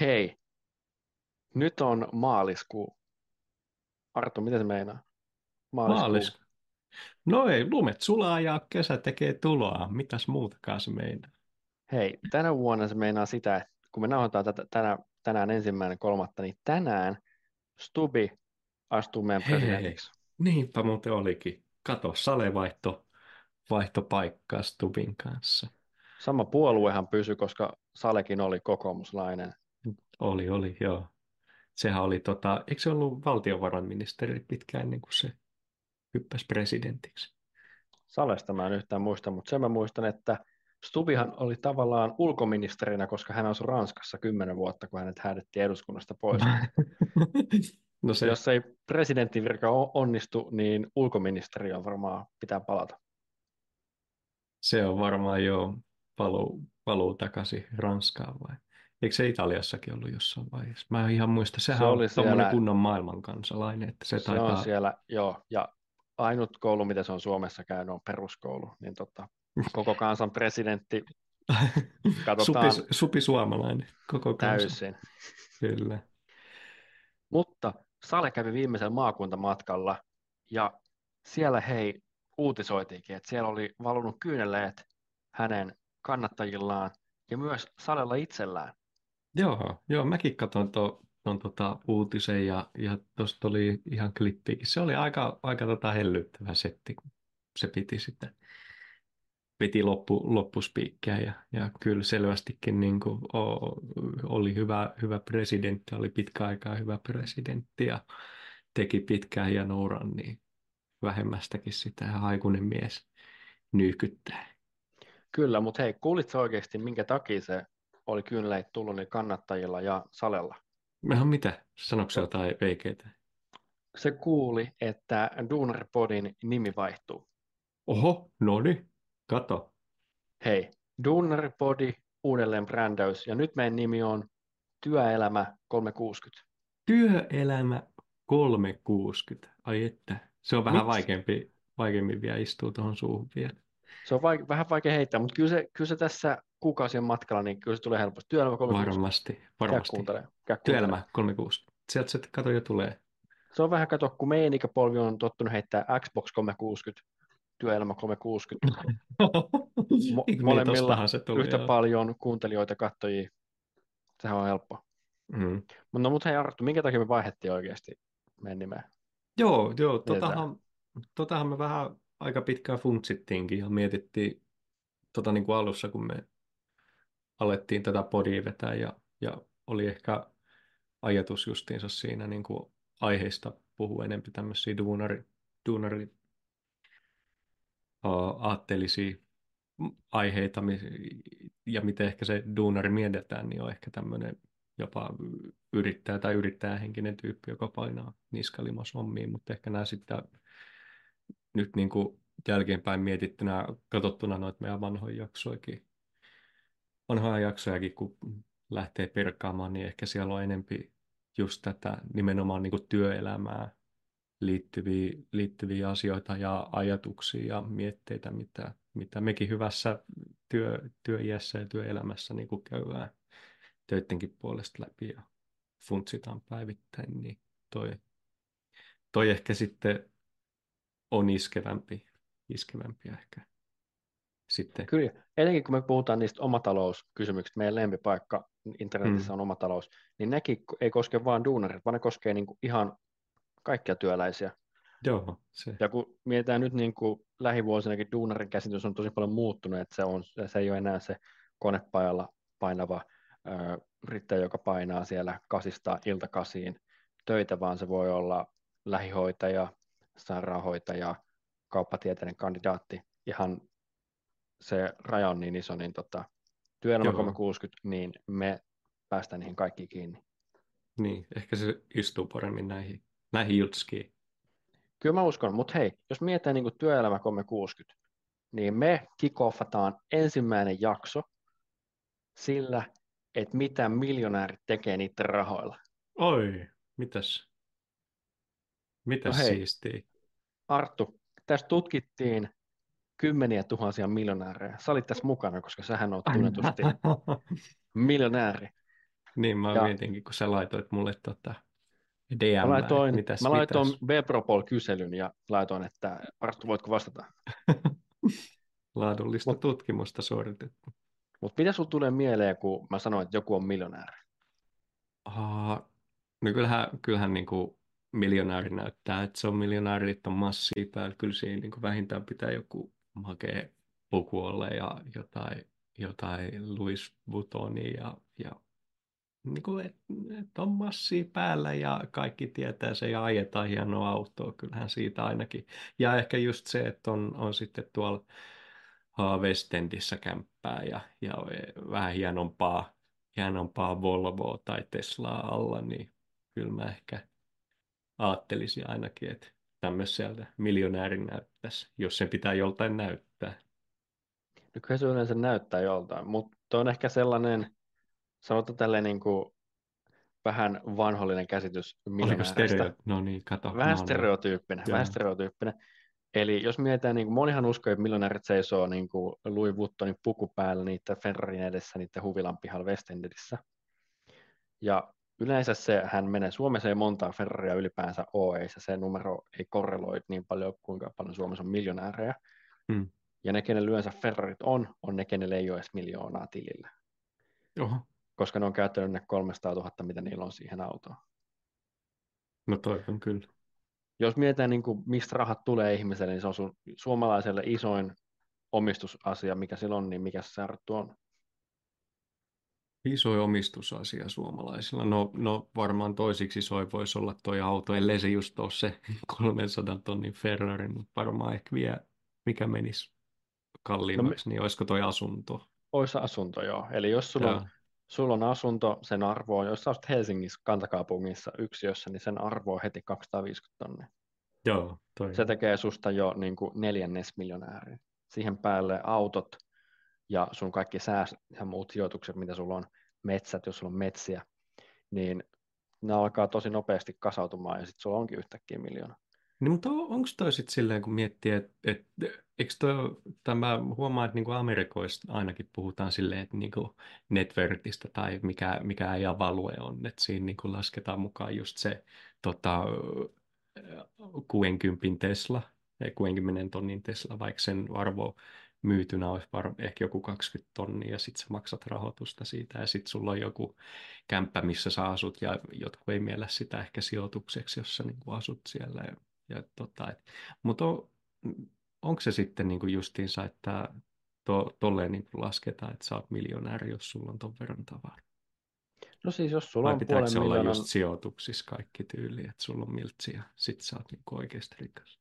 Hei, nyt on maaliskuu. Arttu, mitä se meinaa? Maaliskuu. Maalis. No ei, lumet sulaa ja kesä tekee tuloa. Mitäs muutakaan se meinaa? Hei, tänä vuonna se meinaa sitä, että kun me nauhoitetaan tätä, tänä, tänään ensimmäinen kolmatta, niin tänään Stubi astuu meidän presidentiksi. niinpä muuten olikin. Kato, Sale vaihto, vaihto paikkaa Stubin kanssa. Sama puoluehan pysyi, koska Salekin oli kokoomuslainen. Oli, oli, joo. Sehän oli, tota, eikö se ollut valtiovarainministeri pitkään ennen kuin se hyppäsi presidentiksi? Salesta mä en yhtään muista, mutta sen mä muistan, että Stubihan oli tavallaan ulkoministerinä, koska hän asui Ranskassa kymmenen vuotta, kun hänet häädettiin eduskunnasta pois. no se, Jos ei presidentin virka onnistu, niin ulkoministeri on varmaan pitää palata. se on varmaan jo paluu, paluu takaisin Ranskaan vai? Eikö se Italiassakin ollut jossain vaiheessa? Mä en ihan muista. Sehän Se on oli tuommoinen siellä- kunnon maailmankansalainen, että se, Se taitaa... on siellä, joo, ja ainut koulu, mitä se on Suomessa käynyt, on peruskoulu, niin tota, koko kansan presidentti katsotaan supi, supi suomalainen koko kansa. täysin. Kyllä. Mutta Sale kävi viimeisellä maakuntamatkalla, ja siellä hei uutisoitiinkin, että siellä oli valunut kyyneleet hänen kannattajillaan, ja myös Salella itsellään. Joo, joo, mäkin katsoin tuon tota, uutisen ja, ja tuosta oli ihan klippiäkin. Se oli aika, aika tota hellyttävä setti, se piti sitten piti loppu, loppuspiikkiä ja, ja kyllä selvästikin niin kuin, o, oli hyvä, hyvä presidentti, oli pitkä aikaa hyvä presidentti ja teki pitkään ja nouran, niin vähemmästäkin sitä haikunen mies nyykyttää. Kyllä, mutta hei, kuulitko oikeasti, minkä takia se oli kyyneleet tullut niin kannattajilla ja Salella? No mitä, sanoiko se jotain veikeitä? Se kuuli, että Duunarpodin nimi vaihtuu. Oho, no niin, kato. Hei, Duunarpodi, uudelleen brändäys, ja nyt meidän nimi on Työelämä 360. Työelämä 360. Ai että, se on vähän Miksi? vaikeampi, vaikeammin vielä istuu tuohon suuhun vielä. Se on vaik- vähän vaikea heittää, mutta kyllä se, kyllä se tässä kuukausien matkalla, niin kyllä se tulee helposti. Työelämä 360. Varmasti, Käy varmasti. kuuntelemaan. Käy kuuntelemaan. Työelämä 360. Sieltä se kato jo tulee. Se on vähän kato, kun meidän ikäpolvi on tottunut heittää Xbox 360, Työelämä 360. Mo- Niin, molemmilla se tuli, yhtä joo. paljon kuuntelijoita, katsojia. Sehän on helppo. Mm. No mutta hei Arttu, minkä takia me vaihdettiin oikeasti meidän nimeä? Joo, joo, totahan, totahan me vähän aika pitkään funtsittiinkin ja mietittiin tota niin kuin alussa, kun me alettiin tätä podia vetää ja, ja oli ehkä ajatus justiinsa siinä niin kuin aiheista puhua enemmän tämmöisiä duunari, duunari aatteellisia aiheita ja miten ehkä se duunari mietitään, niin on ehkä tämmöinen jopa yrittäjä tai yrittäjähenkinen tyyppi, joka painaa niskalimos hommiin, mutta ehkä nämä sitten nyt niin kuin jälkeenpäin mietittynä, katsottuna noita meidän vanhoja jaksoikin, vanhoja jaksojakin, kun lähtee perkaamaan, niin ehkä siellä on enempi just tätä nimenomaan niin kuin työelämää liittyviä, liittyviä asioita ja ajatuksia ja mietteitä, mitä, mitä mekin hyvässä työ, työiässä ja työelämässä niin kuin käydään töidenkin puolesta läpi ja funtsitaan päivittäin, niin toi, toi ehkä sitten on iskevämpi, iskevämpi ehkä sitten. Kyllä, etenkin kun me puhutaan niistä omatalouskysymyksistä, meidän lempipaikka internetissä Mm. on omatalous, niin nekin ei koske vain duunarit, vaan ne koskee niin kuin ihan kaikkia työläisiä. Joo, se, Ja kun mietitään nyt niin kuin lähivuosinakin, duunarin käsitys on tosi paljon muuttunut, että se, on, se ei ole enää se konepajalla painava ö, yrittäjä, joka painaa siellä kasista iltakasiin töitä, vaan se voi olla lähihoitaja, sairaanhoitaja, kauppatieteiden kandidaatti. Ihan se raja on niin iso, niin tota, työelämä Joo. 360, niin me päästään niihin kaikki kiinni. niin, ehkä se istuu paremmin näihin, näihin jutskiin. Kyllä mä uskon, mutta hei, jos mietitään niin työelämä 360, niin me kickoffataan ensimmäinen jakso sillä, että mitä miljonäärit tekee niiden rahoilla. Oi, mitäs? Mitäs No hei. siistiä? Arttu, tässä tutkittiin kymmeniä tuhansia miljonäärejä. Sä olit tässä mukana, koska sähän oot tunnetusti miljonääri. Niin, mä Ja- mietinkin, kun sä laitoit mulle tota DM, Mä laitoin, mitäs, mä laitoin. B-Propol-kyselyn ja laitoin, että Arttu, voitko vastata? Laadullista Mut- tutkimusta suoritettu. Mutta mitä sulla tulee mieleen, kun mä sanoin, että joku on miljonääri? Aa, no kyllähän, kyllähän niin kuin miljonääri näyttää, että se on miljonääri, että on massia päällä. Kyllä siinä niin kuin vähintään pitää joku makea puku olla ja jotain, jotain Louis Vuittonia ja, ja niin kuin, et, et on massia päällä ja kaikki tietää se ja ajetaan hienoa autoa, kyllähän siitä ainakin. Ja ehkä just se, että on, on sitten tuolla West kämppää ja, ja vähän hienompaa, hienompaa Volvoa tai Teslaa alla, niin kyllä mä ehkä ajattelisin ainakin, että tämmöiseltä miljonäärin näyttäisi, jos sen pitää joltain näyttää. No kyllä se yleensä näyttää joltain, mutta on ehkä sellainen, sanotaan tälleen niin kuin vähän vanhollinen käsitys miljonääristä. stereo? No niin, kato. Vähän no, stereotyyppinen, Joo. vähän stereotyyppinen. Eli jos mietitään, niin kuin monihan uskoo, että miljonäärit seisoo niin kuin Louis Vuittonin puku päällä niiden Ferrarin edessä, niiden huvilan pihalla West Endissä. Ja yleensä se, hän menee, Suomessa ei montaa Ferraria ylipäänsä ole, ei se, se numero ei korreloi niin paljon, kuinka paljon Suomessa on miljonäärejä. Mm. Ja ne, kenellä yleensä Ferrarit on, on ne, kenellä ei ole edes miljoonaa tilillä. Oho. Koska ne on käyttänyt ne 300 000, mitä niillä on siihen autoon. No toivon kyllä. Jos mietitään, niin kuin, mistä rahat tulee ihmiselle, niin se on sun suomalaiselle isoin omistusasia, mikä sillä on, niin mikä se on. Iso omistusasia suomalaisilla. No, no varmaan toisiksi isoin voisi olla toi auto, ellei se just ole se 300 tonnin Ferrari, mutta varmaan ehkä vielä mikä menisi kalliimmaksi, niin olisiko toi asunto? Olisi asunto, joo. Eli jos sulla on, sulla on asunto, sen arvo on, jos sä asut Helsingissä kantakaupungissa yksiössä, niin sen arvo on heti 250 tonnia. Joo, toi. Se tekee susta jo niin kuin neljännes miljonääri. Siihen päälle autot ja sun kaikki säästöt ja muut sijoitukset, mitä sulla on, metsät, jos sulla on metsiä, niin ne alkaa tosi nopeasti kasautumaan ja sitten sulla onkin yhtäkkiä miljoona. Niin, mutta onko toi sitten silleen, kun miettii, että et, eikö toi, tämä huomaa, että niinku Amerikoista ainakin puhutaan silleen, että niinku netvertistä tai mikä, mikä ei value on, että siinä niinku lasketaan mukaan just se tota, 60 Tesla, ei 60 tonnin Tesla, vaikka sen arvo myytynä olisi var, ehkä joku 20 tonnia ja sitten sä maksat rahoitusta siitä ja sitten sulla on joku kämppä, missä sä asut ja jotkut ei miellä sitä ehkä sijoitukseksi, jos sä niinku asut siellä ja ja tota, et, mutta on, onko se sitten niinku justiinsa, että to, tolleen niinku lasketaan, että sä oot miljonääri, jos sulla on ton verran tavaraa? No siis jos sulla Vai on pitääkö puolen se olla miljoonan, just sijoituksissa kaikki tyyli, että sulla on miltsi ja sit sä oot niinku oikeasti rikas?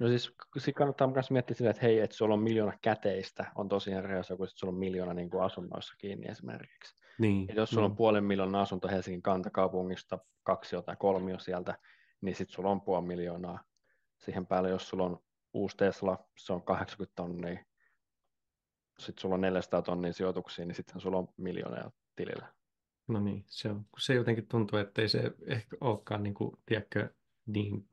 No siis sit kannattaa myös miettiä sillä, että hei, että sulla on miljoona käteistä, on tosiaan kuin sit sulla on miljoona niin kuin asunnoissa kiinni esimerkiksi. Niin, Et jos sulla on niin. puolen miljoonan asunto Helsingin kantakaupungista, kaksi tai kolmio sieltä, niin sitten sulla on puoli miljoonaa. Siihen päälle, jos sulla on uusi Tesla, se on 80 tonnia, sitten sulla on 400 tonnia sijoituksia, niin sitten sulla on miljoona tilillä. No niin, se, on, kun se jotenkin tuntuu, että ei se ehkä olekaan niin kuin, tiedätkö, niin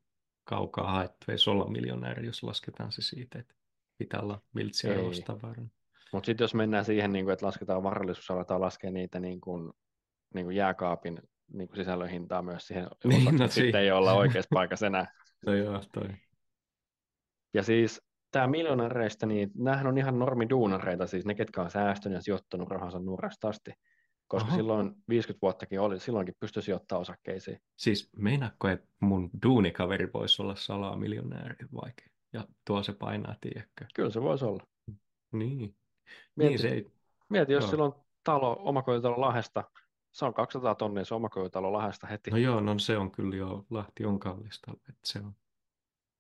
kaukaa haettu, ei se olla miljonääri, jos lasketaan se siitä, että pitää olla miltsiä ostavaran. Mutta sitten jos mennään siihen, niin kuin, että lasketaan varallisuus, aletaan laskea niitä niin kuin, niin kuin jääkaapin niin kuin sisällön hintaa myös siihen Niin, no sitten si- ei olla oikeassa paikassa enää. No joo, toi. Ja siis tämä miljonääreistä, niin näähän on ihan normiduunareita, siis ne, ketkä on säästänyt ja sijoittanut rahansa nuoresta asti. Koska Aha. silloin 50 vuottakin oli, silloinkin pystyi sijoittamaan osakkeisiin. Siis meinaatko, että mun duunikaveri voisi olla salaa miljonääri vaikka? Ja tuo se painaa, tiedätkö? Kyllä se voisi olla. Niin. Niin Mieti, se ei... mieti jos joo. silloin talo, omakotitalo Lahdesta, se on 200 tonnia se omakotitalo Lahdesta heti. No joo, no se on kyllä jo, Lahti on kallista, että se on.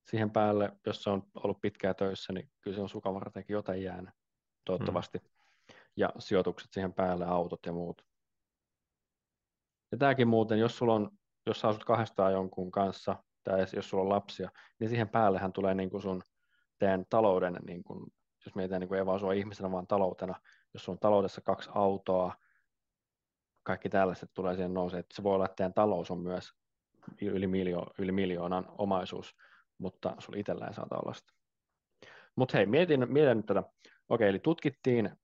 Siihen päälle, jos se on ollut pitkään töissä, niin kyllä se on sukavarteenkin jotain jäänyt, toivottavasti. Ja sijoitukset siihen päälle, autot ja muut. Ja tämäkin muuten, jos sulla on, jos sä asut kahdestaan jonkun kanssa, tai jos sulla on lapsia, niin siihen päällehän tulee niin kuin sun teidän talouden, niin kuin, jos mietitään niin kuin ei vaan sua ihmisenä, vaan taloutena, jos sulla on taloudessa kaksi autoa, kaikki tällaiset tulee siihen nousee, että se voi olla, että teidän talous on myös yli, miljo, yli miljoonan omaisuus, mutta sulla itsellä ei saata olla sitä. Mutta hei, mietin, mietin nyt tätä. Okei, eli tutkittiin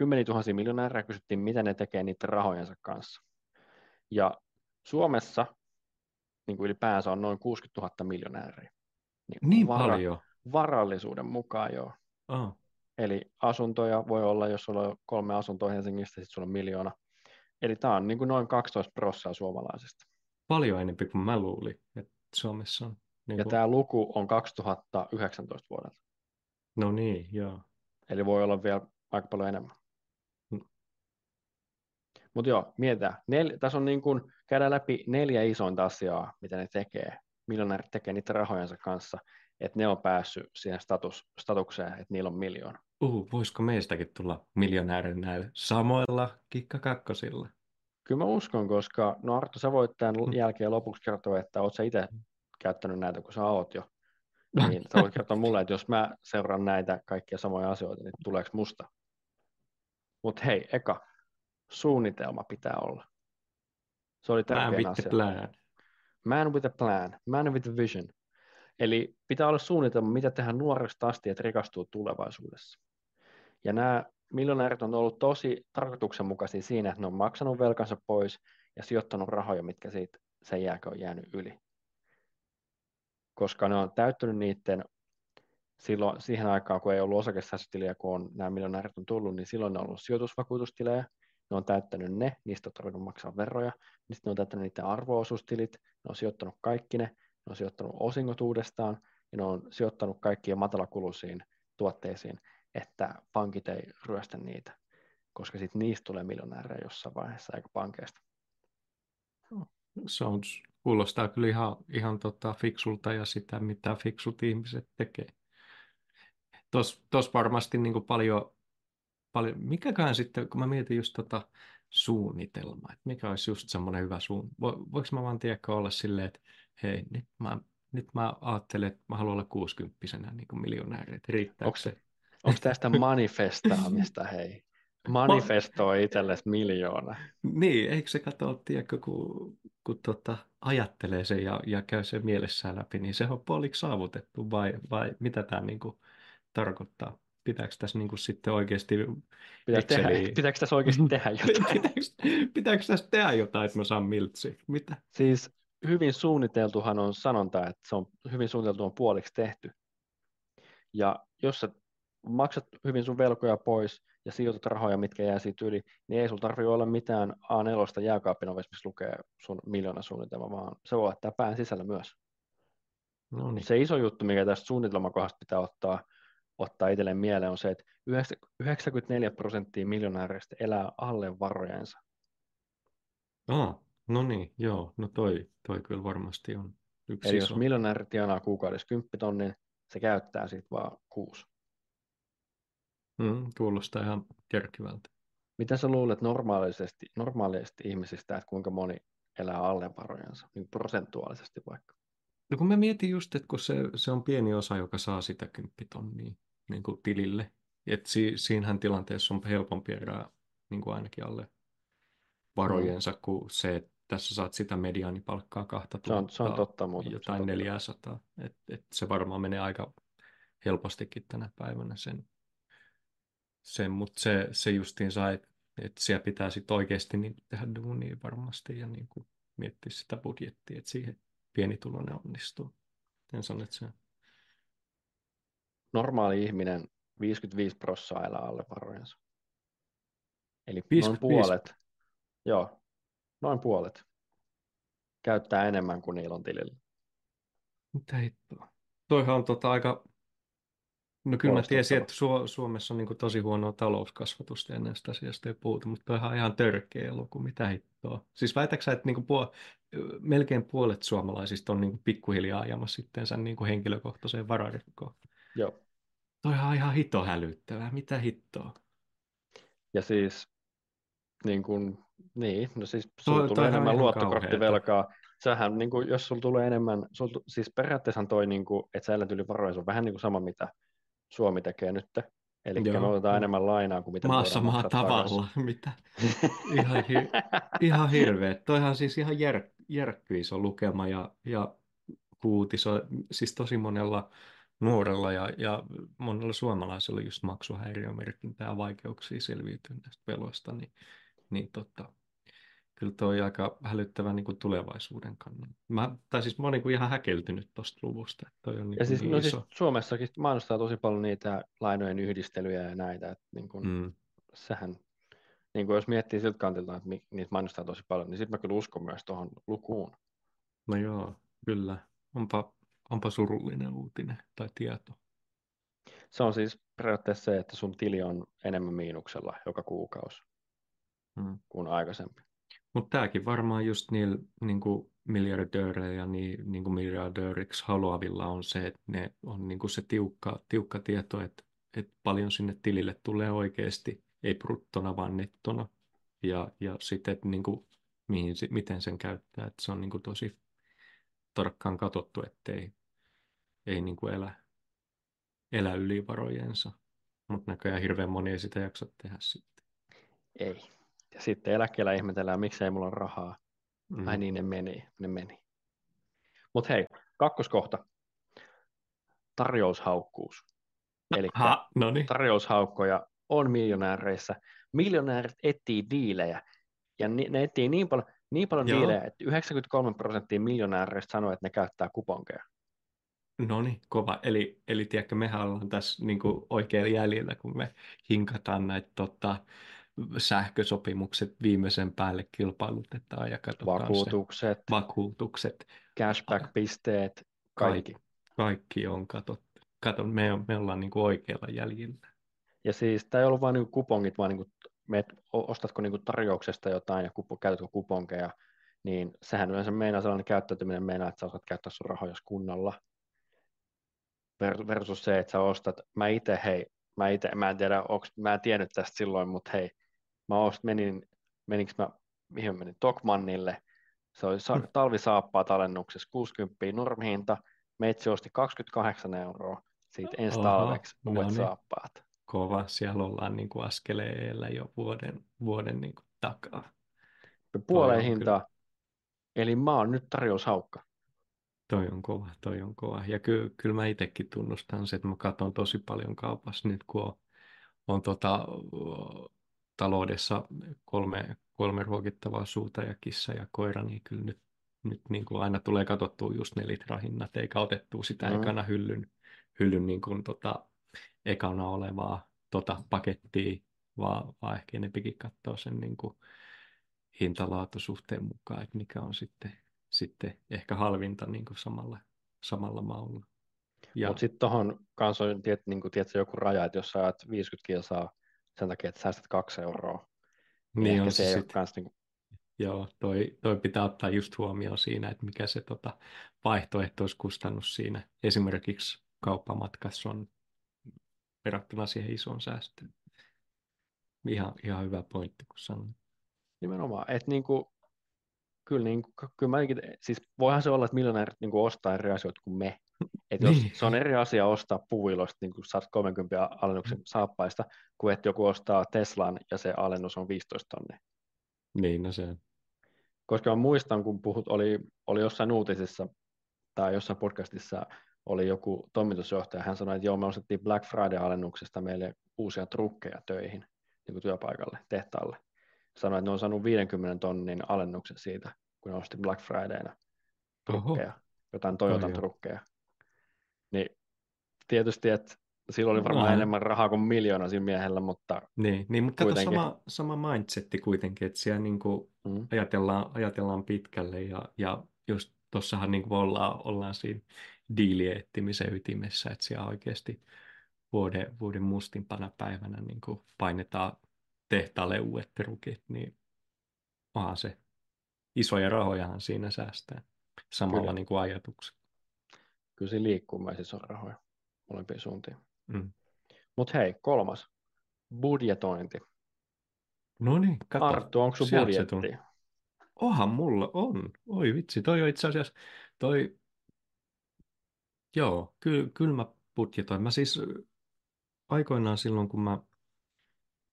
kymmeniä tuhansia miljonäärejä, kysyttiin, mitä ne tekee niiden rahojensa kanssa. Ja Suomessa niin kuin ylipäänsä on noin 60 000 miljonääriä. Niin, niin paljon? Varallisuuden mukaan, joo. Oh. Eli asuntoja voi olla, jos sulla on kolme asuntoa Helsingistä, sitten sulla on miljoona. Eli tämä on niin kuin noin 12 prosenttia suomalaisista. Paljon enemmän kuin mä luulin, että Suomessa on. Niin ja kuin... tämä luku on 2019 vuodelta. No niin, joo. Eli voi olla vielä aika paljon enemmän. Mutta joo, mietitään. Nel... Tässä on niin kuin, käydään läpi neljä isointa asiaa, mitä ne tekee. Miljonäärit tekee niitä rahojensa kanssa, että ne on päässyt siihen status, statukseen, että niillä on miljoona. Uh, voisiko meistäkin tulla miljonäärin näillä samoilla kikkakakkosilla? Kyllä mä uskon, koska no Arto, sä voit tämän hmm. jälkeen lopuksi kertoa, että oot sä itse käyttänyt näitä, kun sä oot jo. Niin sä voit kertoa mulle, että jos mä seuraan näitä kaikkia samoja asioita, niin tuleeko musta? Mutta hei, eka, suunnitelma pitää olla. Se oli tärkein Man asia. Plan. Man with a plan. Man with a vision. Eli pitää olla suunnitelma, mitä tehdään nuoresta asti, että rikastuu tulevaisuudessa. Ja nämä miljonäärit on ollut tosi tarkoituksenmukaisia siinä, että ne on maksanut velkansa pois ja sijoittanut rahoja, mitkä siitä sen jälkeen on jäänyt yli. Koska ne on täyttänyt niiden silloin, siihen aikaan, kun ei ollut osakesäästötiliä, kun on, nämä miljonäärit on tullut, niin silloin ne on ollut sijoitusvakuutustilejä, ne on täyttänyt ne, niistä on tarvinnut maksaa veroja, niin sitten ne on täyttänyt niiden arvoosuustilit, ne on sijoittanut kaikki ne, ne on sijoittanut osingot uudestaan, ja ne on sijoittanut kaikkiin matalakuluisiin tuotteisiin, että pankit ei ryöstä niitä, koska sitten niistä tulee miljonäärejä jossain vaiheessa, eikä pankeista. Sounds, kuulostaa kyllä ihan, ihan tota fiksulta ja sitä, mitä fiksut ihmiset tekee. Tuossa varmasti niin paljon, paljon, mikäkään sitten, kun mä mietin just tota suunnitelmaa, että mikä olisi just semmoinen hyvä suun, vo, voiko mä vaan tiedä olla silleen, että hei, nyt mä, nyt mä ajattelen, että mä haluan olla 60 niin kuin miljonääri, että riittääkö onko, se? Onko tästä manifestaamista, hei? Manifestoi itsellesi miljoona. Niin, eikö se kato, tiedätkö, kun, kun tota, ajattelee sen ja, ja käy sen mielessään läpi, niin se on puoliksi saavutettu vai, vai mitä tämä niinku tarkoittaa? Pitääkö tässä niinku sitten oikeasti Pitääkö, tehdä, pitääkö tässä oikeasti tehdä jotain? pitääkö, pitääkö tässä tehdä jotain, että mä saan miltsi? Mitä? Siis hyvin suunniteltuhan on sanonta, että se on hyvin suunniteltu on puoliksi tehty. Ja jos sä maksat hyvin sun velkoja pois ja sijoitat rahoja, mitkä jää siitä yli, niin ei sulla tarvitse olla mitään A4 jääkaapin ovessa, missä lukee sun miljoona suunnitelma, vaan se voi laittaa pään sisällä myös. No niin. Se iso juttu, mikä tästä suunnitelmakohdasta pitää ottaa, ottaa itselleen mieleen, on se, että 94 prosenttia miljonääreistä elää alle varojensa. Ah, no niin, joo, no toi, toi kyllä varmasti on yksi Eli iso. jos miljonääri tienaa kuukaudessa 10 tonnin, se käyttää siitä vaan kuusi. Mm, kuulostaa ihan järkevältä. Mitä sä luulet normaalisesti, normaalisti ihmisistä, että kuinka moni elää alle varojensa, niin prosentuaalisesti vaikka? No kun mä mietin just, että kun se, se on pieni osa, joka saa sitä kymppitonnia niin kuin tilille, että si, siinähän tilanteessa on helpompi erää niin kuin ainakin alle varojensa mm. kuin se, että tässä saat sitä mediaanipalkkaa 2000 se on, se on totta, muuten. jotain 400. Et, et se varmaan menee aika helpostikin tänä päivänä sen sen, mutta se, se justiin sai, että, että siellä pitää sitten oikeasti niin tehdä duunia varmasti ja niin kuin miettiä sitä budjettia, että siihen pienituloinen onnistuu. En sano, että se... Normaali ihminen 55 prossaa elää alle varojensa. Eli 55. noin puolet, joo, noin puolet käyttää enemmän kuin niillä on tilillä. Mitä hittoa? Toihan on tota aika No kyllä mä tiesin, että Su- Suomessa on niin tosi huonoa talouskasvatusta ja näistä asioista ei puhuta, mutta toi on ihan törkeä luku, mitä hittoa. Siis väitäksä, että niin puol- melkein puolet suomalaisista on niin pikkuhiljaa ajamassa sittensä niin henkilökohtaiseen vararikkoon? Joo. Toi on ihan hito hälyttävää, mitä hittoa? Ja siis, niin kuin, niin, no siis sulla tulee enemmän luottokorttivelkaa, sähän, niin kuin, jos sulla tulee enemmän, sulla, siis periaatteessa toi, niin kuin, että sä elät yli varoja, on vähän niin kuin sama, mitä Suomi tekee nyt. Eli me otetaan enemmän lainaa kuin mitä Maassa maa tavalla, mitä? Ihan, hi- ihan hirveä. Toihan siis ihan jär, järkky iso lukema ja, ja kuutiso, siis tosi monella nuorella ja, ja monella suomalaisella just maksuhäiriömerkintää ja vaikeuksia selviytyä näistä veloista, niin, niin tota, kyllä toi aika hälyttävä niin kuin tulevaisuuden kannalta. Mä, tai siis mä oon niin kuin ihan häkeltynyt tuosta luvusta. Että toi on niin Ja siis, niin no iso. siis Suomessakin mainostaa tosi paljon niitä lainojen yhdistelyjä ja näitä, että niin kuin, Mm. sehän, niin kuin jos miettii siltä kantilta, että niitä mainostaa tosi paljon, niin sitten mä kyllä uskon myös tuohon lukuun. No joo, kyllä. Onpa, onpa surullinen uutinen tai tieto. Se on siis periaatteessa se, että sun tili on enemmän miinuksella joka kuukausi Mm. kuin aikaisempi. Mutta tämäkin varmaan just niillä niin miljardööreillä ja niin, niin miljardööriksi haluavilla on se, että ne on niin kuin se tiukka, tiukka tieto, että, että paljon sinne tilille tulee oikeasti, ei bruttona vaan nettona. Ja, ja sitten, että niin kuin, mihin, miten sen käyttää, että se on niin kuin tosi tarkkaan katsottu, ettei ei niin kuin elä, elä yli varojensa. Mutta näköjään hirveän moni ei sitä jaksa tehdä sitten. Ei. Ja sitten eläkkeellä ihmetellään, miksei mulla ole rahaa. Mm. Ai niin, ne meni. Ne meni. Mutta hei, kakkoskohta. Tarjoushaukkuus. Eli no niin. tarjoushaukkoja on miljonääreissä. Miljonäärit etsii diilejä. Ja ni, ne etsii niin paljon, niin paljon Joo. diilejä, että 93 prosenttia miljonääreistä sanoo, että ne käyttää kuponkeja. No niin, kova. Eli, eli tiedätkö, mehän ollaan tässä niin kuin oikealla jäljellä, kun me hinkataan näitä tota, sähkösopimukset viimeisen päälle kilpailutetaan ja katsotaan Vakuutukset, se vakuutukset. cashback-pisteet, kaikki. Kaikki on katsottu. Kato, me, on, me ollaan niin kuin oikealla jäljellä. Ja siis tämä ei ollut vain niinku kupongit, vaan meet, o- ostatko niinku tarjouksesta jotain ja kupo, käytätkö kuponkeja, niin sehän yleensä meinaa sellainen käyttäytyminen meinaa, että sä osaat käyttää sun rahoja kunnolla. Ver- Versus se, että sä ostat, mä itse, hei, mä itse, mä en tiedä, onks, mä en tiennyt tästä silloin, mutta hei, mä ost, menin, meninkö mä, mihin mä menin, Tokmannille, se oli sa- Mm. talvisaappaat alennuksessa 60 normihinta, meitsi osti 28 euroa siitä ensi Oho, talveksi no uudet niin. saappaat. Kova. Siellä ollaan niin kuin askeleen edellä jo vuoden, vuoden niin kuin takaa. puoleen on hintaa. Eli mä oon nyt tarjoushaukka. Toi on kova, toi on kova. Ja ky, kyllä mä itsekin tunnustan se, että mä katson tosi paljon kaupassa nyt, kun on, on tota, taloudessa kolme, kolme ruokittavaa suuta ja kissa ja koira, niin kyllä nyt, nyt niin kuin aina tulee katsottua just ne litrahinnat, eikä otettua sitä Mm. ekana hyllyn, hyllyn niin kuin tota, ekana olevaa tota pakettia, vaan, vaan ehkä enempikin katsoa sen niin kuin hintalaatusuhteen mukaan, että mikä on sitten, sitten ehkä halvinta niin kuin samalla, samalla maulla. Ja, Mutta sitten tuohon kanssa on tiet, niin kuin, tiedätkö, joku raja, että jos sä ajat 50 kilsaa sen takia, että säästät kaksi euroa, niin, niin on se se sit, kans, niin kuin, joo, toi, toi pitää ottaa just huomioon siinä, että mikä se tota, vaihtoehtoiskustannus siinä esimerkiksi kauppamatkassa on verrattuna siihen isoon säästöön. Ihan, ihan hyvä pointti, kun sanoin. nimenomaan, että niin kuin, kyllä, niin kyllä mäkin, siis voihan se olla, että miljonäärit niin kuin ostaa eri asioita kuin me. Et jos Niin. se on eri asia ostaa puuilosta, niin kuin saat 30 alennuksen saappaista, kuin että joku ostaa Teslan ja se alennus on 15 tonnia. Niin, no se Koska mä muistan, kun puhut, oli, oli jossain uutisissa tai jossain podcastissa oli joku toimitusjohtaja, hän sanoi, että joo, me ostettiin Black Friday-alennuksesta meille uusia trukkeja töihin niin kuin työpaikalle, tehtaalle. Sanoi, että ne on saanut 50 tonnin alennuksen siitä, kun ne osti Black Fridayna trukkeja, jotain Toyotan Toi on. trukkeja. Niin tietysti, että silloin oli varmaan Vähän. enemmän rahaa kuin miljoona siinä miehellä, mutta Niin, niin mutta Kuitenkin. sama, sama mindsetti kuitenkin, että siellä niin kuin mm, ajatellaan, ajatellaan pitkälle ja, ja just tuossahan niin ollaan, ollaan siinä diilien etsimisen ytimessä, että siellä oikeasti vuoden, vuoden mustimpana päivänä niin kuin painetaan tehtaalle uudet perukit, niin onhan se isoja rahojahan siinä säästää samalla Kyllä. niin kuin ajatukset. kyllä siinä liikkuu myös iso rahoja molempiin suuntiin. Mm. Mutta hei, kolmas, budjetointi. No niin, kato. Arttu, onko sun se budjetti? Ohan mulla on. Oi vitsi, toi on itse asiassa, toi, joo, kyllä, kyllä mä budjetoin. Mä siis ö, aikoinaan silloin, kun mä,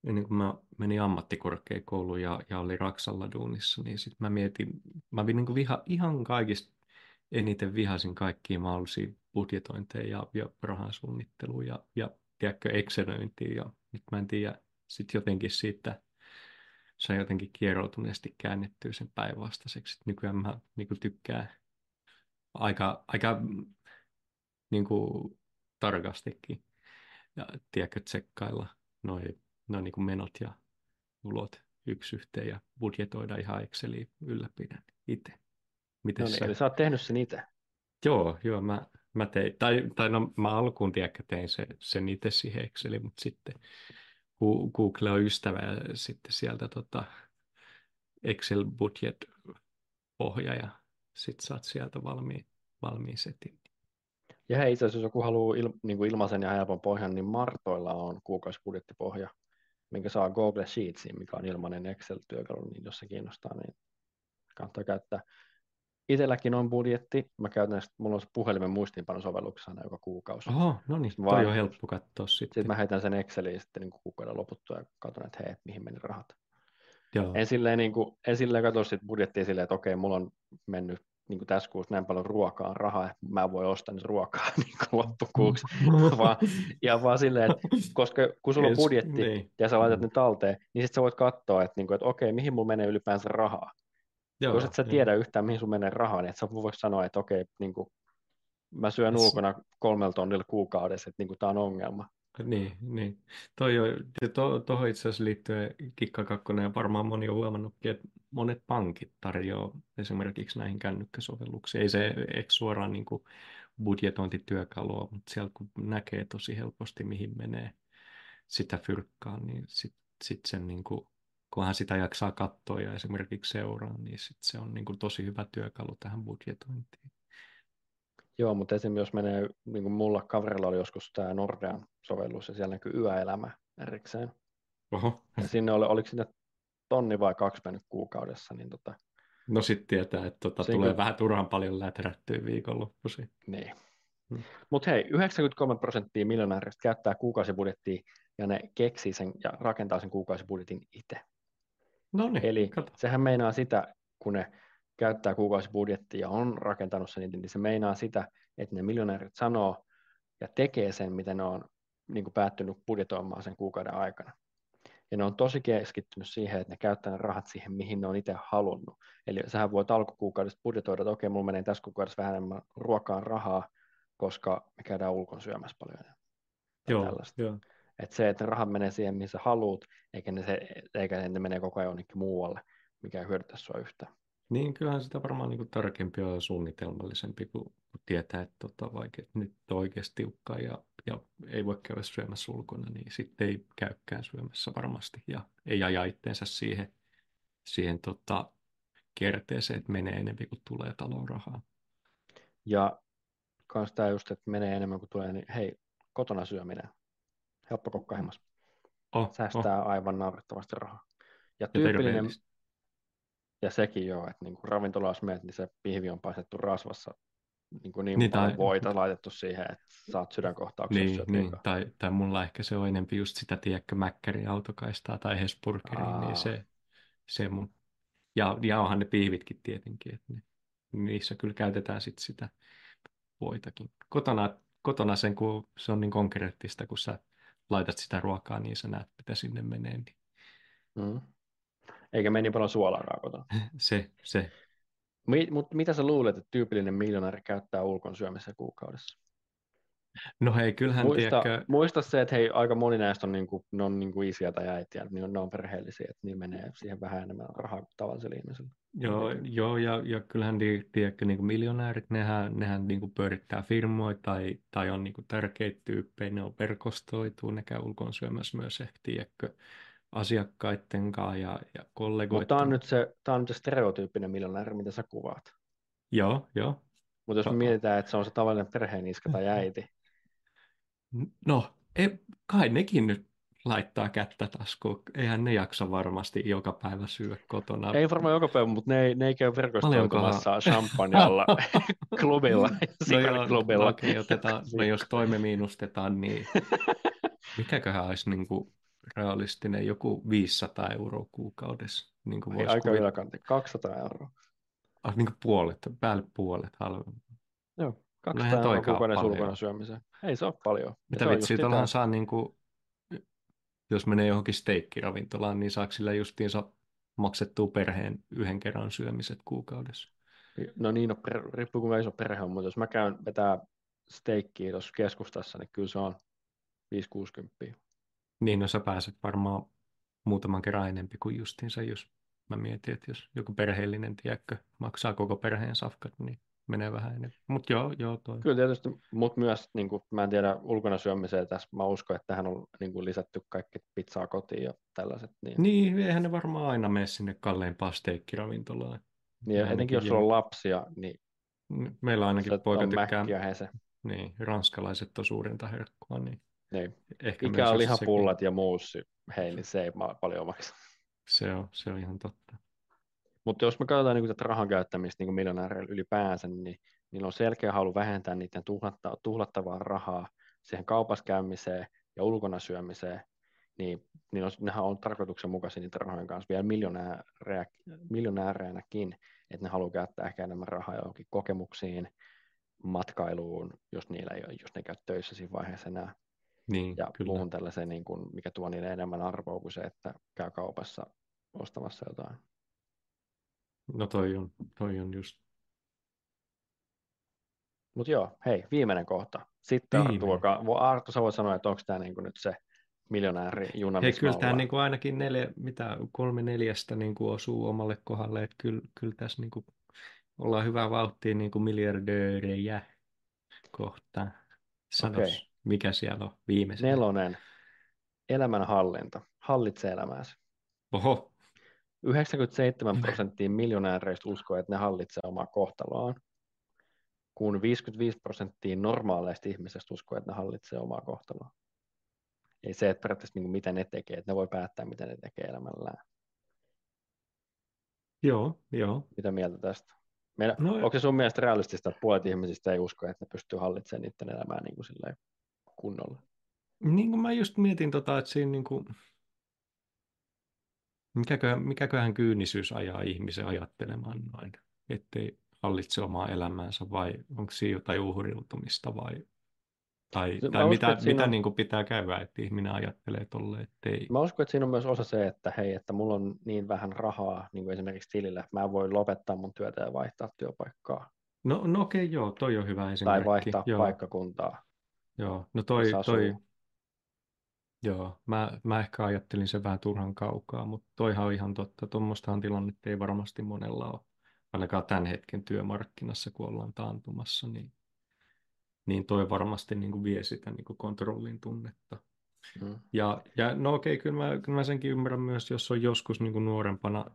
ennen kuin mä menin ammattikorkeakouluun ja, ja olin Raksalla duunissa, niin sitten mä mietin, mä niin kuin viha, ihan kaikista eniten vihasin kaikkia mahdollisia budjetointeja ja, ja rahan suunnittelua ja, ja tiedätkö, Excelöintiä ja nyt mä en tiedä, sitten jotenkin siitä sai jotenkin kieroutuneesti käännettyä sen päinvastaiseksi. Nykyään mä niin kuin tykkään aika, aika niin kuin, tarkastikin ja tiedätkö, tsekkailla noin noi niin menot ja tulot yksi yhteen ja budjetoida ihan Exceliin ylläpidän itse. Miten no niin, eli sä oot tehnyt sen itse? Joo, joo, mä, mä tein, tai, tai no mä alkuun tiedäkö tein se, sen itse siihen Exceliin, mutta sitten Google on ystävä ja sitten sieltä tota Excel budget pohja ja sitten saat sieltä valmiin, valmiin setin. Ja hei, itse asiassa jos joku haluaa il, niin kuin ilmaisen ja helpon pohjan, niin Martoilla on kuukausibudjettipohja, minkä saa Google Sheetsiin, mikä on ilmainen Excel-työkalu, niin jos se kiinnostaa, niin kannattaa käyttää. Itselläkin on budjetti. Mä käytän, mulla on se puhelimen muistiinpanosovelluksessa aina joka kuukausi. Oho, no niin, toi on helppo katsoa sitten. Sitten mä heitän sen Exceliin sitten niin kuukauden loputtua ja katson, että hei, mihin meni rahat. Joo. En silleen, niin kuin, en silleen katso sit budjettia silleen, että okei, mulla on mennyt niin kuin tässä kuussa näin paljon ruokaa rahaa, että mä voin ostaa nyt ruokaa niin kuin loppukuuksi. vaan, ja vaan silleen, että koska kun sulla on budjetti niin. ja sä laitat ne talteen, niin sitten sä voit katsoa, että, niin kuin, että okei, mihin mulla menee ylipäänsä rahaa. Joo, Jos et sä tiedä joo. yhtään, mihin sun menee rahaa, niin et sä voi sanoa, että okei, niin kuin, mä syön ulkona kolmella tonnilla kuukaudessa, että niin kuin, tämä on ongelma. Niin, niin. Toi itse asiassa liittyen Kikka 2, ja varmaan moni on huomannutkin, että monet pankit tarjoaa esimerkiksi näihin kännykkäsovelluksiin. Ei se eikö suoraan niin kuin budjetointityökalua, mutta siellä kun näkee tosi helposti, mihin menee sitä fyrkkaa, niin sitten sit sen niin kuin, kunhan sitä jaksaa katsoa ja esimerkiksi seuraa, niin sit se on niin kuin tosi hyvä työkalu tähän budjetointiin. Joo, mutta esimerkiksi jos menee, niin kuin mulla kaverilla oli joskus tämä Nordean sovellus ja siellä näkyy yöelämä erikseen. Oho. Ja sinne oli, oliko sinne tonni vai kaksi mennyt kuukaudessa, niin tota, No sitten tietää, että tota, tulee kun... vähän turhan paljon läträttyä viikonloppuisin. Niin. Hmm. Mutta hei, 93 prosenttia miljonääristä käyttää kuukausibudjettia ja ne keksii sen ja rakentaa sen kuukausibudjetin itse. No niin, Eli kato. sehän meinaa sitä, kun ne käyttää kuukausibudjettia ja on rakentanut sen, niin se meinaa sitä, että ne miljonäärit sanoo ja tekee sen, mitä ne on niin kuin päättynyt budjetoimaan sen kuukauden aikana. Ja ne on tosi keskittynyt siihen, että ne käyttää ne rahat siihen, mihin ne on itse halunnut. Eli sähän voit alkukuukaudesta budjetoida, että okei, mulla menee tässä kuukaudessa vähän enemmän ruokaan rahaa, koska me käydään ulkon syömässä paljon enemmän. Joo, tällaista. joo. Et se, että rahat menee siihen, mihin sä haluat, eikä ne, se, eikä ne menee koko ajan jonnekin muualle, mikä ei hyödytä sua yhtään. Niin, kyllähän sitä varmaan niin tarkempi ja suunnitelmallisempi, kun tietää, että tota, vaikka nyt on oikeasti tiukkaa ja, ja ei voi käydä syömässä ulkona, niin sitten ei käykään syömässä varmasti ja ei aja itteensä siihen, siihen tota, kierteeseen, että menee enemmän kuin tulee taloon rahaa. Ja kans tämä just, että menee enemmän kuin tulee, niin hei, kotona syöminen, helppo kokkahimas. Oh, Säästää oh. aivan naurettavasti rahaa. Ja, ja tyypillinen, ja sekin joo, että niin kuin ravintolaan menet, niin se pihvi on paistettu rasvassa niin, kuin niin, niin tai... voita laitettu siihen, että saat sydänkohtauksen. Niin, niin. Tai, tai mulla ehkä se on enempi just sitä, tiedätkö, Mäkkärin autokaistaa tai Hesburgerin, niin se, se mun... Ja, ja onhan ne pihvitkin tietenkin, että ne, niissä kyllä käytetään sit sitä voitakin. Kotona, kotona sen, kun se on niin konkreettista, kun sä laitat sitä ruokaa, niin sä näet, mitä sinne menee. Niin... Mm eikä mene niin paljon suolaa kotona. Se, se. Mi- mutta mitä sä luulet, että tyypillinen miljonääri käyttää ulkon syömisessä kuukaudessa? No hei, kyllähän muista, tiedäkö... muista se, että hei, aika moni näistä on, niinku, ne on niinku isiä tai äitiä, niin on, ne on perheellisiä, että niin menee siihen vähän enemmän rahaa kuin tavallisella ihmisellä. Joo, joo ja, ja kyllähän tiedätkö, niin kuin miljonäärit, nehän, nehän niin kuin pyörittää firmoja tai, tai on niin kuin tärkeitä tyyppejä, ne on verkostoituu, ne käy ulkoon syömässä myös ehkä, tiedätkö, asiakkaiden kanssa ja, ja kollegoiden. Mutta tämä on nyt se, tämä on nyt se stereotyyppinen miljonääri, mitä sä kuvaat. Joo, joo. Mutta jos me mietitään, että se on se tavallinen perheeniska tai äiti. No, ei, kai nekin nyt laittaa kättä taskuun. Eihän ne jaksa varmasti joka päivä syödä kotona. Ei varmaan joka päivä, mutta ne ei, ne ei käy verkostoitumassa champanjalla klubilla, no joo, klubilla. Okei, otetaan, no jos toime miinustetaan, niin mikäköhän olisi niin kuin realistinen, joku 500 euroa kuukaudessa. Niin kuin Ei, aika yläkantti, 200 euroa. Ah, niin kuin puolet, päälle puolet halvemmin. Joo, 200 euroa kuukauden ulkona syömiseen. Ei se ole paljon. Mitä vitsiä, tuollahan saa niin kuin, jos menee johonkin steikkiravintolaan, niin saako sillä justiinsa maksettua perheen yhden kerran syömiset kuukaudessa. No niin, no, per, riippuu kuinka iso perhe on, mutta jos mä käyn vetää steikkiä tuossa keskustassa, niin kyllä se on 5-60. Niin, no sä pääset varmaan muutaman kerran enempi kuin justiinsa, jos mä mietin, että jos joku perheellinen, tiedätkö, maksaa koko perheen safkat, niin menee vähän enemmän. Mutta joo, joo toi. Kyllä tietysti, mutta myös, niin kuin, mä en tiedä, ulkona syömiseen tässä, mä uskon, että tähän on niin kuin, lisätty kaikki pizzaa kotiin ja tällaiset. Niin, Niin, eihän ne varmaan aina mene sinne kalleimpaan steikkiravintolaan. niin ainakin etenkin jos sulla on lapsia, niin Meillä ainakin poika on tykkää, ja niin, ranskalaiset on suurinta herkkua, niin Niin. ehkä jos lihapullat ja muussi, hei, niin se ei paljon maksa. Se on, se on ihan totta. Mutta jos me katsotaan niin tätä rahan käyttämistä niin miljonääreillä ylipäänsä, niin niillä on selkeä halu vähentää niiden tuhlatta, tuhlattavaa rahaa siihen kaupassa käymiseen ja ulkona syömiseen, niin, niin on, nehän on tarkoituksenmukaisia niiden rahojen kanssa vielä miljonäärejä, miljonääreinäkin, että ne haluaa käyttää ehkä enemmän rahaa johonkin kokemuksiin, matkailuun, jos, niillä ei, jos ne käy töissä siinä vaiheessa enää, Niin, ja kyllä. muuhun tällaiseen, niin kuin, mikä tuo niille enemmän arvoa kuin se, että käy kaupassa ostamassa jotain. No toi on, toi on just. Mutta joo, hei, viimeinen kohta. Sitten Arttu, Viimeinen. joka, vo- Arttu, sä voit sanoa, että onko tämä niinku nyt se miljonääri juna, Hei, kyllä tämä niin kuin ainakin neljä, mitä, kolme neljästä niin kuin osuu omalle kohdalle, että kyllä, kyllä tässä niin kuin ollaan hyvää vauhtia niin kuin miljardöörejä kohtaan. Sanos, Okei. Mikä siellä on viimeisenä? Nelonen, elämänhallinta. Hallitse elämääsi. Oho, 97 prosenttia miljonääreistä uskoo, että ne hallitsee omaa kohtaloaan, kun 55 prosenttia normaaleista ihmisistä uskoo, että ne hallitsee omaa kohtaloaan. Ei se, että periaatteessa niin mitä ne tekee, että ne voi päättää, mitä ne tekee elämällään. joo, joo. Mitä mieltä tästä? Meidän, No- onko se sun mielestä realistista, että puolet ihmisistä ei usko, että ne pystyy hallitsemaan niiden elämää niin kuin silleen kunnolla? Niin kuin mä just mietin, tota, että siinä niin kuin, mikäköhän, mikäköhän kyynisyys ajaa ihmisen ajattelemaan noin, ettei hallitse omaa elämäänsä vai onko siinä jotain uhriutumista vai tai, No, mä tai uskon, mitä, että siinä mitä niin kuin pitää käydä, että ihminen ajattelee tolle, ettei... Mä uskon, että siinä on myös osa se, että hei, että mulla on niin vähän rahaa, niin kuin esimerkiksi tilillä, että mä en voi lopettaa mun työtä ja vaihtaa työpaikkaa. No, no okei, joo, toi on hyvä Tai esimerkki. vaihtaa joo, paikkakuntaa. Joo. No toi, toi, joo, mä, mä ehkä ajattelin sen vähän turhan kaukaa, mutta toihan on ihan totta. Tuommoistahan tilannetta ei varmasti monella ole, ainakaan tämän hetken työmarkkinassa, kun ollaan taantumassa, niin, niin toi varmasti niin kuin vie sitä niin kuin kontrollin tunnetta. Mm. Ja, ja no okei, kyllä mä, kyllä mä senkin ymmärrän myös, jos on joskus niin kuin nuorempana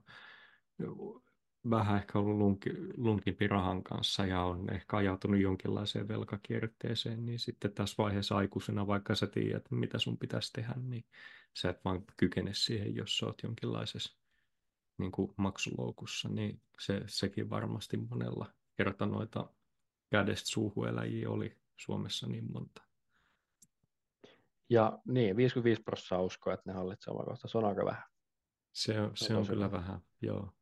vähän ehkä ollut lunki, lunkimpi rahan kanssa ja on ehkä ajautunut jonkinlaiseen velkakierteeseen, niin sitten tässä vaiheessa aikuisena, vaikka sä tiedät, mitä sun pitäisi tehdä, niin sä et vaan kykene siihen, jos sä oot jonkinlaisessa niin kuin maksuloukussa, niin se, sekin varmasti monella kerta noita kädestä suuhueläjiä oli Suomessa niin monta. Ja niin, 55 prosenttia uskoo, että ne hallitsee omaa kohtaa. Se on aika vähän. Se, on- se on on tosi kyllä vähän, joo.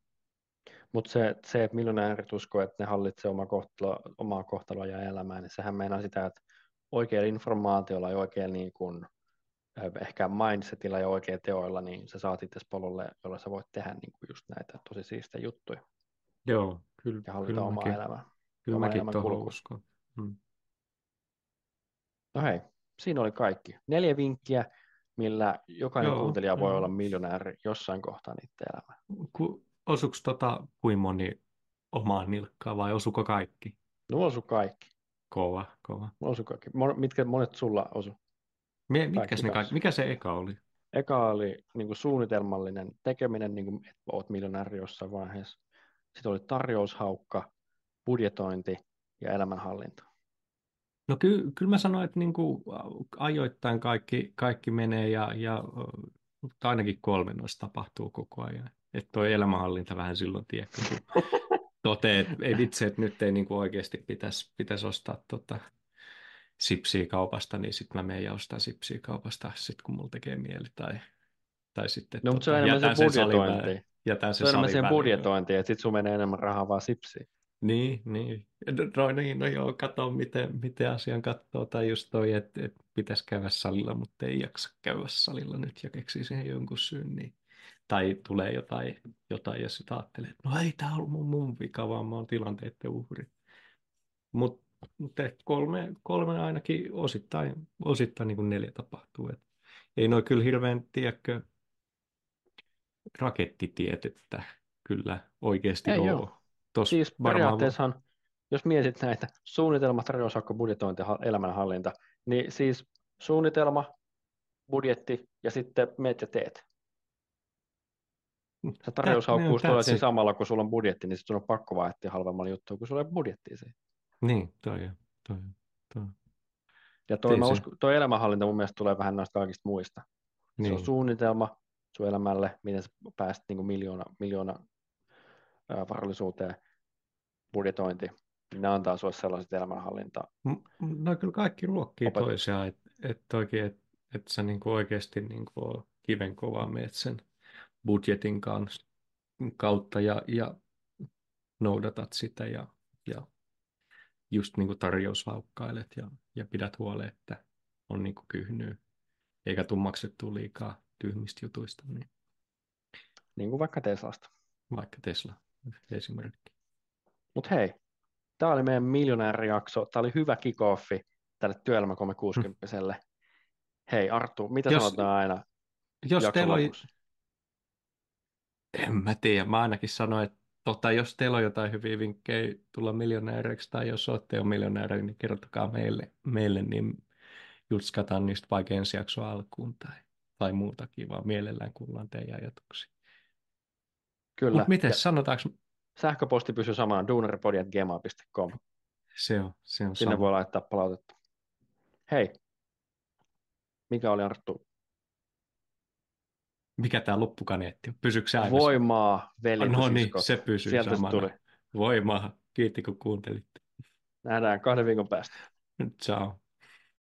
Mutta se, se, että miljonäärit uskoo, että ne hallitsee omaa, kohtalo, omaa kohtaloa ja elämää, niin sehän meinaa sitä, että oikealla informaatiolla ja oikealla niin kuin, ö, ehkä mindsetillä ja oikeilla teoilla, niin sä saat itse polulle, jolla sä voit tehdä niin kuin just näitä tosi siistejä juttuja Joo, kyllä, ja hallita kyllä omaa mäkin, elämää. kyllä oman mäkin tuohon uskon. Mm. No hei, siinä oli kaikki. Neljä vinkkiä, millä jokainen Joo, kuuntelija voi joo. olla miljonääri jossain kohtaa niiden elämää. Ku, osuiko tota kuin moni omaan nilkkaan vai osuko kaikki? No osu kaikki. Kova, kova. Osu kaikki. Mon- Mitkä monet sulla osu? Mie, Kaikki ne kaikki? Mikä se eka oli? Eka oli niin kuin suunnitelmallinen tekeminen, niin kuin, että olet miljonääri jossain vaiheessa. Sitten oli tarjoushaukka, budjetointi ja elämänhallinta. No ky, kyllä mä sanoin, että niin kuin ajoittain kaikki, kaikki menee ja, ja mutta ainakin kolme noista tapahtuu koko ajan. Että toi elämänhallinta vähän silloin, tiedätkö, kun toteet, että ei vitsi, että nyt ei niin kuin oikeasti pitäisi, pitäisi ostaa tota sipsiä kaupasta, niin sitten mä menen ja ostan sipsiä kaupasta, sit kun mulla tekee mieli. Tai, tai sitten No, mutta se on tota, enemmän se budjetointi. Jätän Se sen on enemmän väliin. budjetointiin, että sitten sun menee enemmän rahaa vaan sipsiin. Niin, niin. No, niin, no joo, kato miten, miten asian katsoo. Tai just toi, että, että pitäisi käydä salilla, mutta ei jaksa käydä salilla nyt ja keksii siihen jonkun syyn. Niin tai tulee jotain, jotain ja sitten ajattelee, että no ei tämä ollut mun, mun vika, vaan mä oon tilanteiden uhri. Mutta mut kolme, kolme ainakin osittain, osittain niin kuin neljä tapahtuu. Et ei noin kyllä hirveän, tiedäkö, rakettitietettä kyllä oikeasti Ei ole. joo. Tos Siis varmaan- periaatteessahan, jos mietit näitä suunnitelma, tarjousaukko, budjetointi, ha- elämänhallinta, niin siis suunnitelma, budjetti ja sitten meet ja teet. Se tarjoushaukkuus tulee siinä it. samalla, kun sulla on budjetti, niin sitten on pakko vaan etsiä halvemmalla juttua, kun sulla ei ole budjettia siihen. Niin, toi on, toi toi. Ja toi, mä se- usko, toi elämänhallinta mun mielestä tulee vähän noista kaikista muista. Se Niin. on suunnitelma sun elämälle, miten sä pääset niin miljoona, miljoona ää, varallisuuteen, budjetointi. Ne antaa sulle sellaiset elämänhallinta. No kyllä kaikki ruokkii Opet- toisiaan, että et oikein, että et sä niinku oikeasti niinku kiven kovaa meet sen budjetin kanssa, kautta ja, ja noudatat sitä ja, ja just niinku tarjouslaukkailet ja, ja pidät huolen, että on niinku kyhnyy, eikä tule maksettua liikaa tyhmistä jutuista, niin Niin kuin vaikka Teslasta. vaikka Tesla esimerkki. Mutta hei, tämä oli meidän miljonäärijakso. Tämä oli hyvä kick-offi tälle Työelämä 360 Hei Arttu, mitä Jos- sanotaan aina Jos teillä on? En mä tiedä. Mä ainakin sanoin, että tota, jos teillä on jotain hyviä vinkkejä tulla miljonääriksi tai jos olette jo miljonääri, niin kertokaa meille, meille niin jutskataan niistä vaikka ensi jakson alkuun tai, tai muutakin, vaan mielellään kuullaan teidän ajatuksia. Kyllä. Mutta miten Ja sanotaanko, sähköposti pysyy samana, duunaripodi.gmail.com. se on, se on Sinne sama. voi laittaa palautetta. Hei, mikä oli Arttu? Mikä tämä loppukaneetti on? Pysyykö se aina? Voimaa, veli No niin, se pysyy Sieltä se samana. tuli. Voimaa. Kiitti kun kuuntelitte. Nähdään kahden viikon päästä. Ciao.